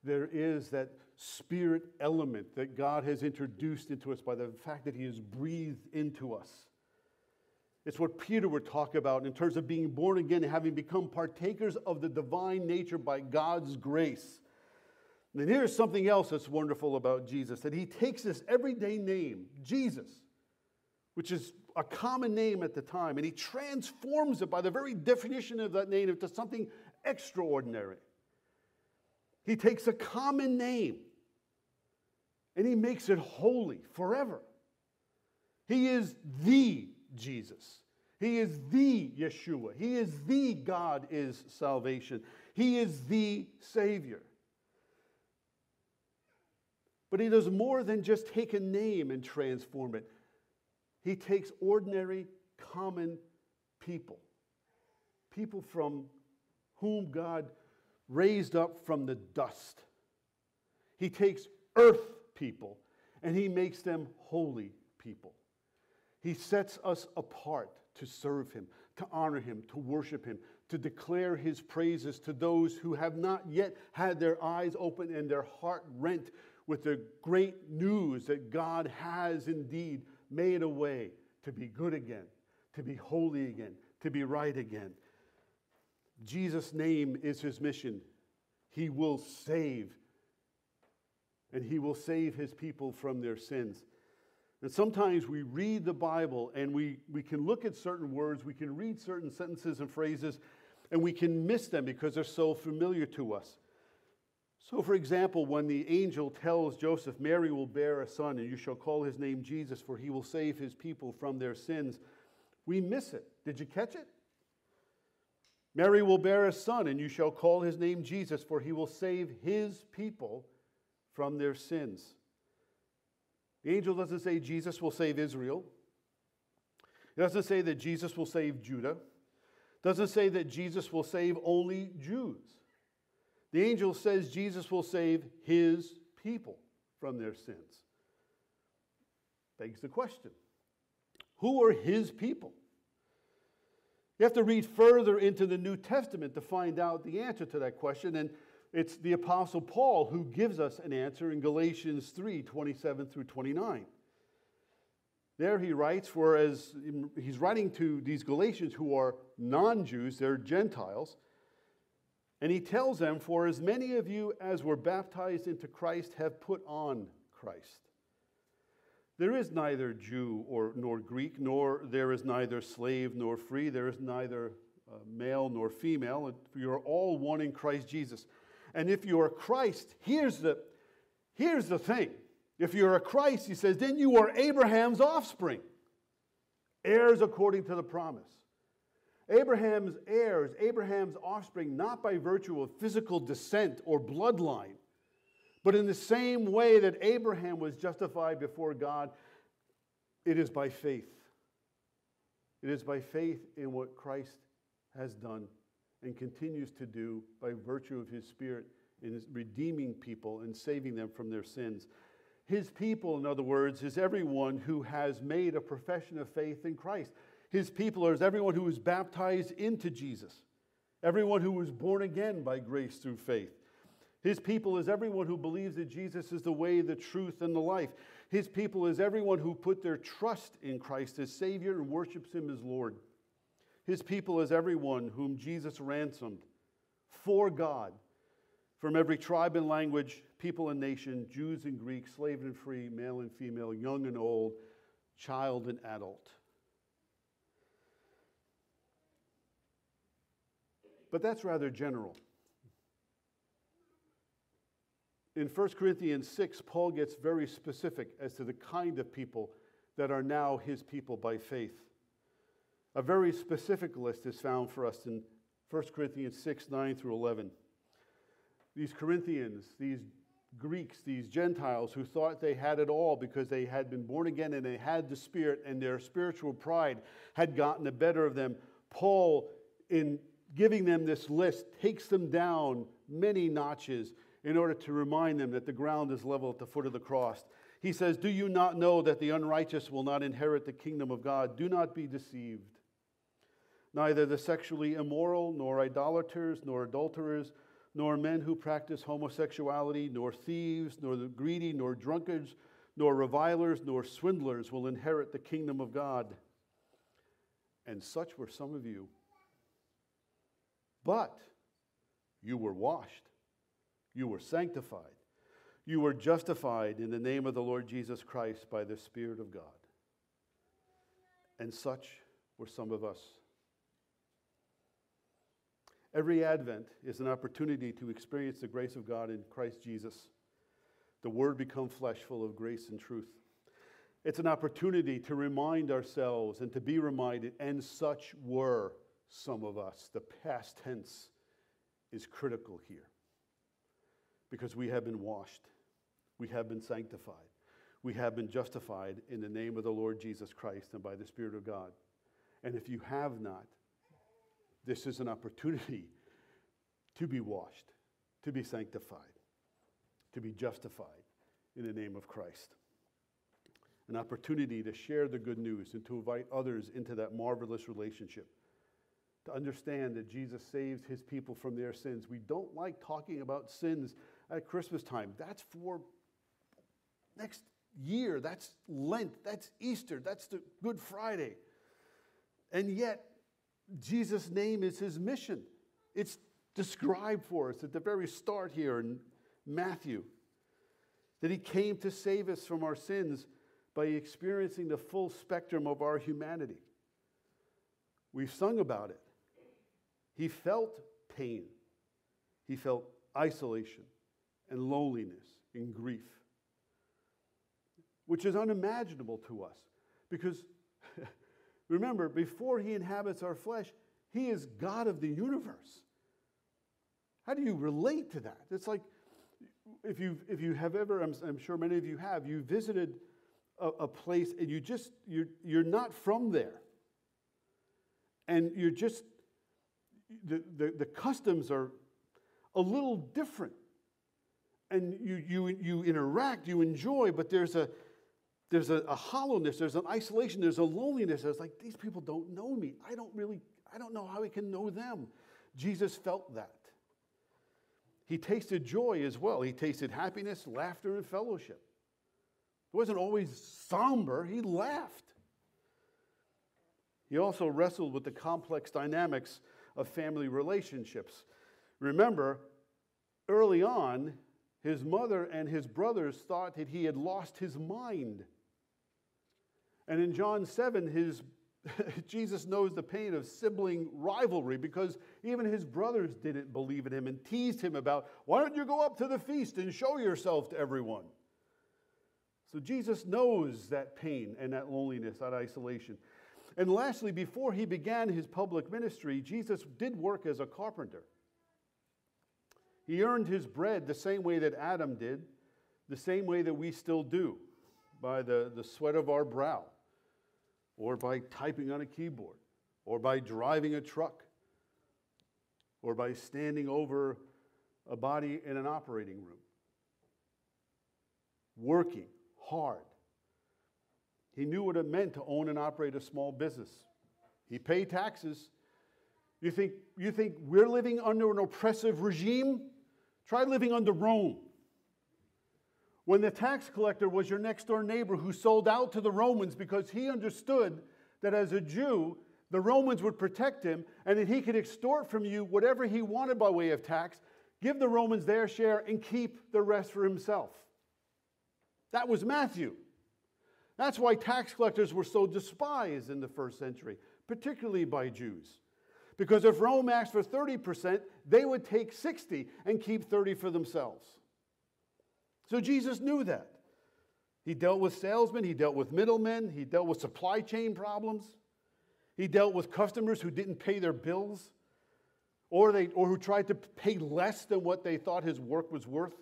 There is that spirit element that God has introduced into us by the fact that he has breathed into us. It's what Peter would talk about in terms of being born again and having become partakers of the divine nature by God's grace. And here's something else that's wonderful about Jesus that he takes this everyday name, Jesus, which is a common name at the time, and he transforms it by the very definition of that name into something extraordinary. He takes a common name and he makes it holy forever. He is the Jesus. He is the Yeshua. He is the God is salvation. He is the Savior. But he does more than just take a name and transform it. He takes ordinary, common people, people from whom God raised up from the dust. He takes earth people and he makes them holy people. He sets us apart to serve him, to honor him, to worship him, to declare his praises to those who have not yet had their eyes open and their heart rent with the great news that God has indeed made a way to be good again, to be holy again, to be right again. Jesus' name is his mission. He will save, and he will save his people from their sins. And sometimes we read the Bible and we, we can look at certain words, we can read certain sentences and phrases, and we can miss them because they're so familiar to us. So, for example, when the angel tells Joseph, Mary will bear a son, and you shall call his name Jesus, for he will save his people from their sins, we miss it. Did you catch it? Mary will bear a son, and you shall call his name Jesus, for he will save his people from their sins. The angel doesn't say Jesus will save Israel. It doesn't say that Jesus will save Judah. It doesn't say that Jesus will save only Jews. The angel says Jesus will save his people from their sins. Begs the question who are his people? You have to read further into the New Testament to find out the answer to that question. And it's the Apostle Paul who gives us an answer in Galatians 3 27 through 29. There he writes, for as he's writing to these Galatians who are non Jews, they're Gentiles. And he tells them, For as many of you as were baptized into Christ have put on Christ. There is neither Jew or, nor Greek, nor there is neither slave nor free, there is neither uh, male nor female. You are all one in Christ Jesus. And if you are Christ, here's the, here's the thing. If you're a Christ, he says, then you are Abraham's offspring, heirs according to the promise. Abraham's heirs, Abraham's offspring, not by virtue of physical descent or bloodline, but in the same way that Abraham was justified before God, it is by faith. It is by faith in what Christ has done and continues to do by virtue of his Spirit in redeeming people and saving them from their sins. His people, in other words, is everyone who has made a profession of faith in Christ. His people is everyone who is baptized into Jesus, everyone who was born again by grace through faith. His people is everyone who believes that Jesus is the way, the truth, and the life. His people is everyone who put their trust in Christ as Savior and worships Him as Lord. His people is everyone whom Jesus ransomed for God from every tribe and language, people and nation, Jews and Greeks, slave and free, male and female, young and old, child and adult. But that's rather general. In 1 Corinthians 6, Paul gets very specific as to the kind of people that are now his people by faith. A very specific list is found for us in 1 Corinthians 6 9 through 11. These Corinthians, these Greeks, these Gentiles who thought they had it all because they had been born again and they had the Spirit and their spiritual pride had gotten the better of them. Paul, in giving them this list, takes them down many notches in order to remind them that the ground is level at the foot of the cross. He says, Do you not know that the unrighteous will not inherit the kingdom of God? Do not be deceived. Neither the sexually immoral, nor idolaters, nor adulterers, nor men who practice homosexuality, nor thieves, nor the greedy, nor drunkards, nor revilers, nor swindlers will inherit the kingdom of God. And such were some of you. But you were washed, you were sanctified, you were justified in the name of the Lord Jesus Christ by the Spirit of God. And such were some of us. Every Advent is an opportunity to experience the grace of God in Christ Jesus. The Word become flesh, full of grace and truth. It's an opportunity to remind ourselves and to be reminded, and such were some of us. The past tense is critical here because we have been washed, we have been sanctified, we have been justified in the name of the Lord Jesus Christ and by the Spirit of God. And if you have not, this is an opportunity to be washed, to be sanctified, to be justified in the name of Christ. An opportunity to share the good news and to invite others into that marvelous relationship. To understand that Jesus saves his people from their sins. We don't like talking about sins at Christmas time. That's for next year. That's Lent. That's Easter. That's the Good Friday. And yet, Jesus' name is his mission. It's described for us at the very start here in Matthew that he came to save us from our sins by experiencing the full spectrum of our humanity. We've sung about it. He felt pain, he felt isolation and loneliness and grief, which is unimaginable to us because Remember, before he inhabits our flesh, he is God of the universe. How do you relate to that? It's like if you if you have ever, I'm, I'm sure many of you have, you visited a, a, place and you just you're you're not from there, and you're just the, the, the customs are a little different, and you you you interact, you enjoy, but there's a there's a, a, hollowness, there's an isolation, there's a loneliness. It's like, these people don't know me. I don't really, I don't know how we can know them. Jesus felt that. He tasted joy as well. He tasted happiness, laughter, and fellowship. It wasn't always somber, he laughed. He also wrestled with the complex dynamics of family relationships. Remember, early on, his mother and his brothers thought that he had lost his mind. And in John 7, his, Jesus knows the pain of sibling rivalry because even his brothers didn't believe in him and teased him about, why don't you go up to the feast and show yourself to everyone? So Jesus knows that pain and that loneliness, that isolation. And lastly, before he began his public ministry, Jesus did work as a carpenter. He earned his bread the same way that Adam did, the same way that we still do, by the, the sweat of our brow or by typing on a keyboard, or by driving a truck, or by standing over a body in an operating room. Working hard. He knew what it meant to own and operate a small business. He paid taxes. You think, you think we're living under an oppressive regime? Try living under Rome. When the tax collector was your next door neighbor who sold out to the Romans because he understood that as a Jew, the Romans would protect him and that he could extort from you whatever he wanted by way of tax, give the Romans their share, and keep the rest for himself. That was Matthew. That's why tax collectors were so despised in the first century, particularly by Jews Because if Rome asked for 30%, they would take 60 and keep 30 for themselves. So Jesus knew that. He dealt with salesmen, he dealt with middlemen, he dealt with supply chain problems. He dealt with customers who didn't pay their bills or, they, or who tried to pay less than what they thought his work was worth.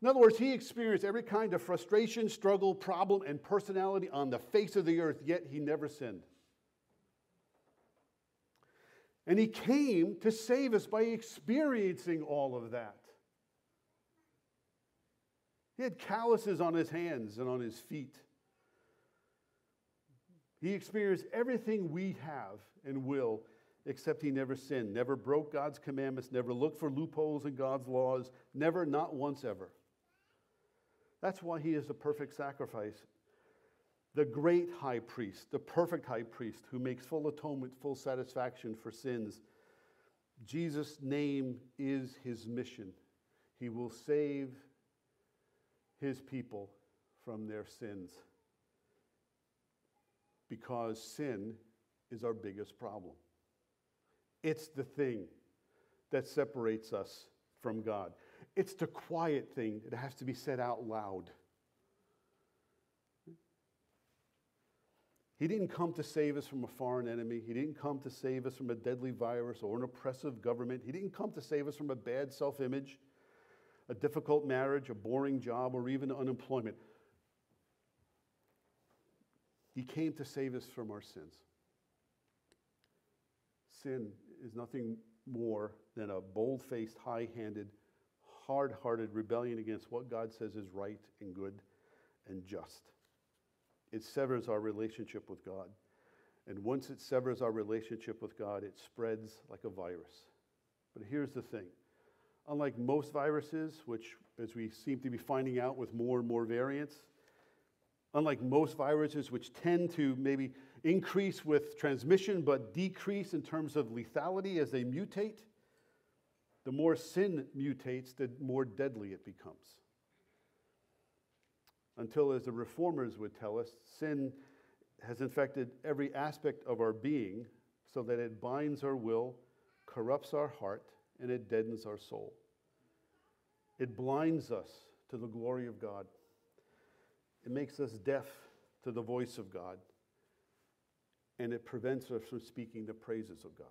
In other words, he experienced every kind of frustration, struggle, problem, and personality on the face of the earth, yet he never sinned. And he came to save us by experiencing all of that. He had calluses on his hands and on his feet. He experienced everything we have and will, except he never sinned, never broke God's commandments, never looked for loopholes in God's laws, never, not once ever. That's why he is the perfect sacrifice. The great high priest, the perfect high priest who makes full atonement, full satisfaction for sins. Jesus' name is his mission. He will save his people from their sins because sin is our biggest problem. It's the thing that separates us from God. It's the quiet thing that has to be said out loud. He didn't come to save us from a foreign enemy. He didn't come to save us from a deadly virus or an oppressive government. He didn't come to save us from a bad self image, a difficult marriage, a boring job, or even unemployment. He came to save us from our sins. Sin is nothing more than a bold faced, high handed, hard hearted rebellion against what God says is right and good and just. It severs our relationship with God. And once it severs our relationship with God, it spreads like a virus. But here's the thing unlike most viruses, which, as we seem to be finding out with more and more variants, unlike most viruses, which tend to maybe increase with transmission but decrease in terms of lethality as they mutate, the more sin mutates, the more deadly it becomes. Until, as the reformers would tell us, sin has infected every aspect of our being so that it binds our will, corrupts our heart, and it deadens our soul. It blinds us to the glory of God. It makes us deaf to the voice of God. And it prevents us from speaking the praises of God.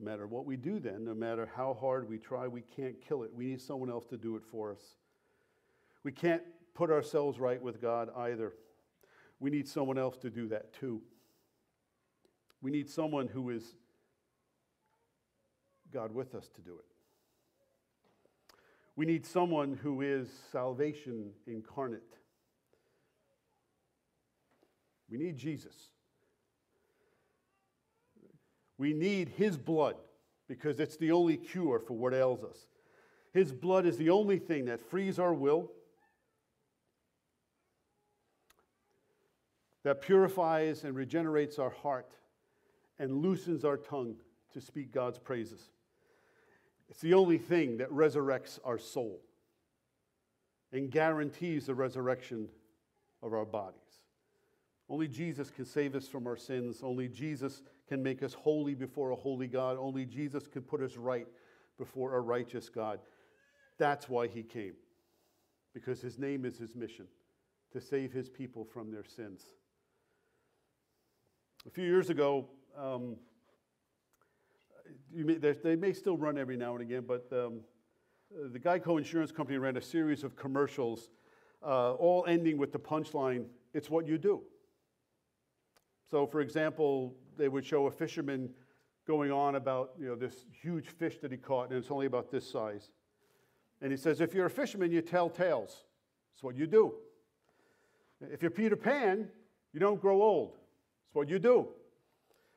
No matter what we do, then, no matter how hard we try, we can't kill it. We need someone else to do it for us. We can't put ourselves right with God either. We need someone else to do that too. We need someone who is God with us to do it. We need someone who is salvation incarnate. We need Jesus. We need his blood because it's the only cure for what ails us. His blood is the only thing that frees our will, that purifies and regenerates our heart, and loosens our tongue to speak God's praises. It's the only thing that resurrects our soul and guarantees the resurrection of our bodies. Only Jesus can save us from our sins. Only Jesus can make us holy before a holy God. Only Jesus can put us right before a righteous God. That's why he came, because his name is his mission to save his people from their sins. A few years ago, um, may, they may still run every now and again, but um, the Geico Insurance Company ran a series of commercials, uh, all ending with the punchline, it's what you do. So, for example, they would show a fisherman going on about you know, this huge fish that he caught, and it's only about this size. And he says, if you're a fisherman, you tell tales. It's what you do. If you're Peter Pan, you don't grow old. It's what you do.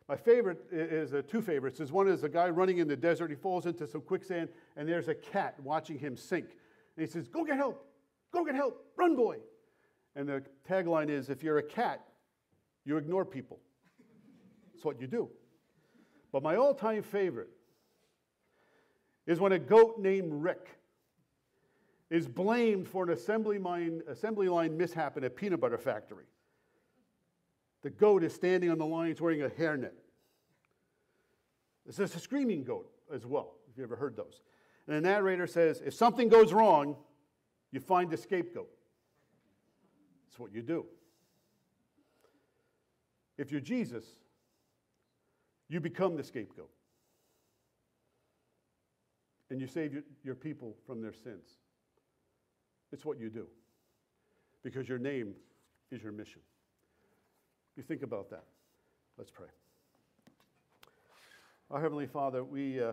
My favorite is uh, two favorites. Is one is a guy running in the desert. He falls into some quicksand, and there's a cat watching him sink. And he says, "Go get help! Go get help! Run, boy!" And the tagline is, "If you're a cat, you ignore people. That's what you do." But my all-time favorite is when a goat named Rick is blamed for an assembly line, assembly line mishap in a peanut butter factory. The goat is standing on the lines wearing a hairnet. This is a screaming goat as well, if you ever heard those. And the narrator says, if something goes wrong, you find the scapegoat. That's what you do. If you're Jesus, you become the scapegoat. And you save your, your people from their sins. It's what you do. Because your name is your mission. You think about that. Let's pray. Our Heavenly Father, we, uh,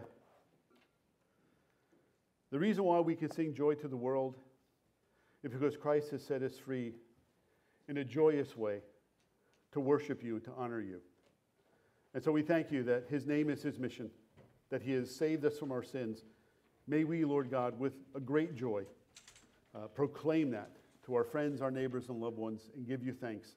the reason why we can sing joy to the world is because Christ has set us free in a joyous way to worship you, to honor you. And so we thank you that His name is His mission, that He has saved us from our sins. May we, Lord God, with a great joy, uh, proclaim that to our friends, our neighbors, and loved ones, and give you thanks.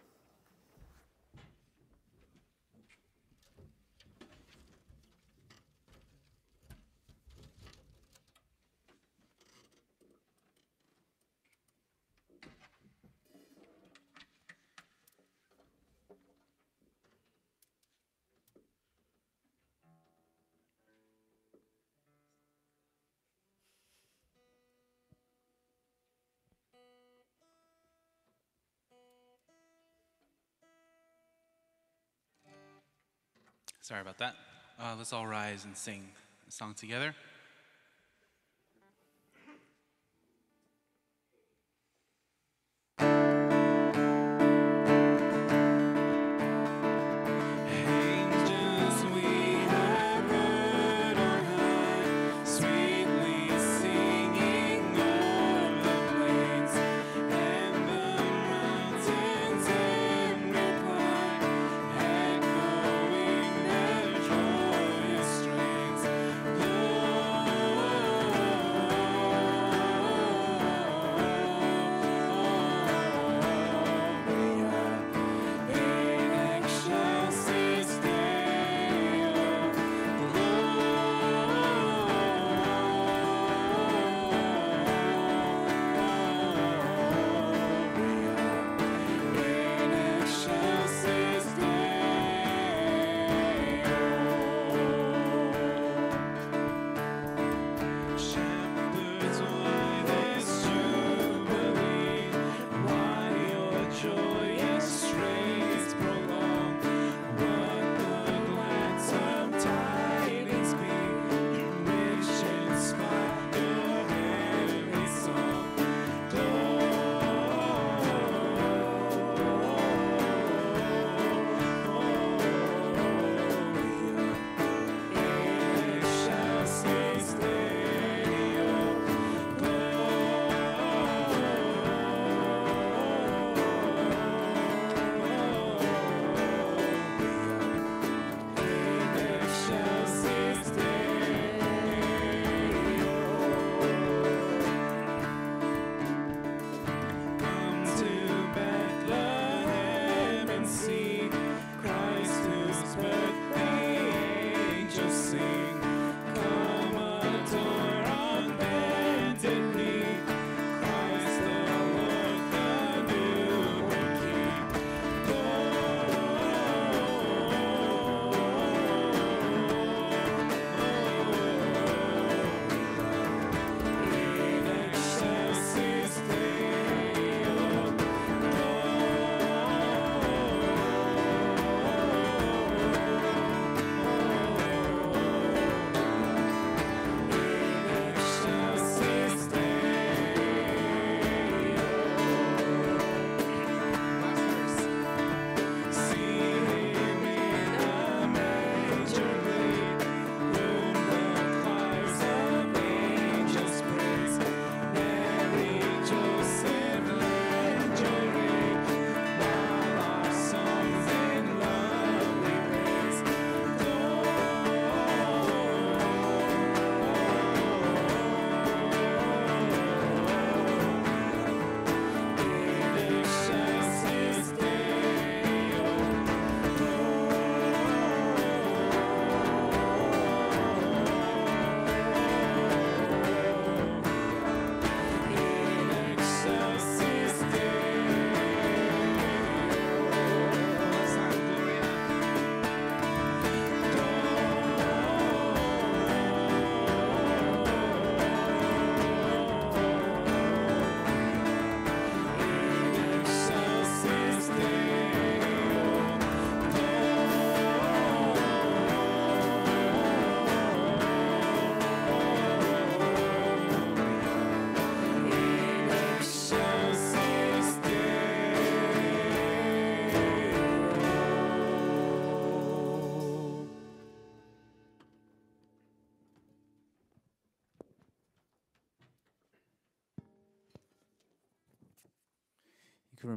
Sorry about that. Uh, let's all rise and sing a song together.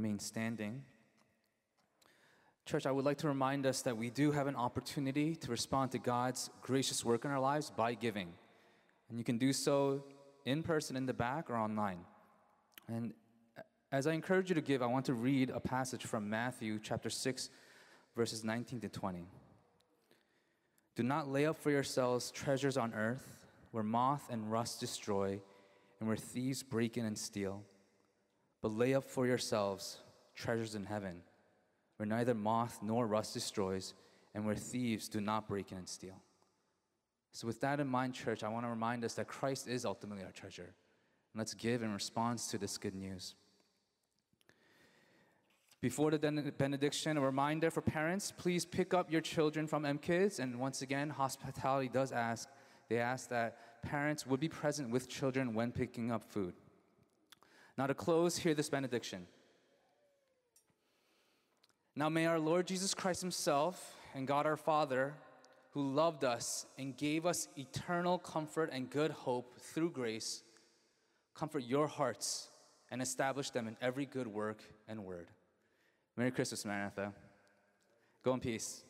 Remain standing. Church, I would like to remind us that we do have an opportunity to respond to God's gracious work in our lives by giving. And you can do so in person in the back or online. And as I encourage you to give, I want to read a passage from Matthew chapter 6, verses 19 to 20. Do not lay up for yourselves treasures on earth where moth and rust destroy and where thieves break in and steal. But lay up for yourselves treasures in heaven where neither moth nor rust destroys and where thieves do not break in and steal. So, with that in mind, church, I want to remind us that Christ is ultimately our treasure. And let's give in response to this good news. Before the benediction, a reminder for parents please pick up your children from M Kids. And once again, hospitality does ask, they ask that parents would be present with children when picking up food. Now, to close, hear this benediction. Now, may our Lord Jesus Christ Himself and God our Father, who loved us and gave us eternal comfort and good hope through grace, comfort your hearts and establish them in every good work and word. Merry Christmas, Maranatha. Go in peace.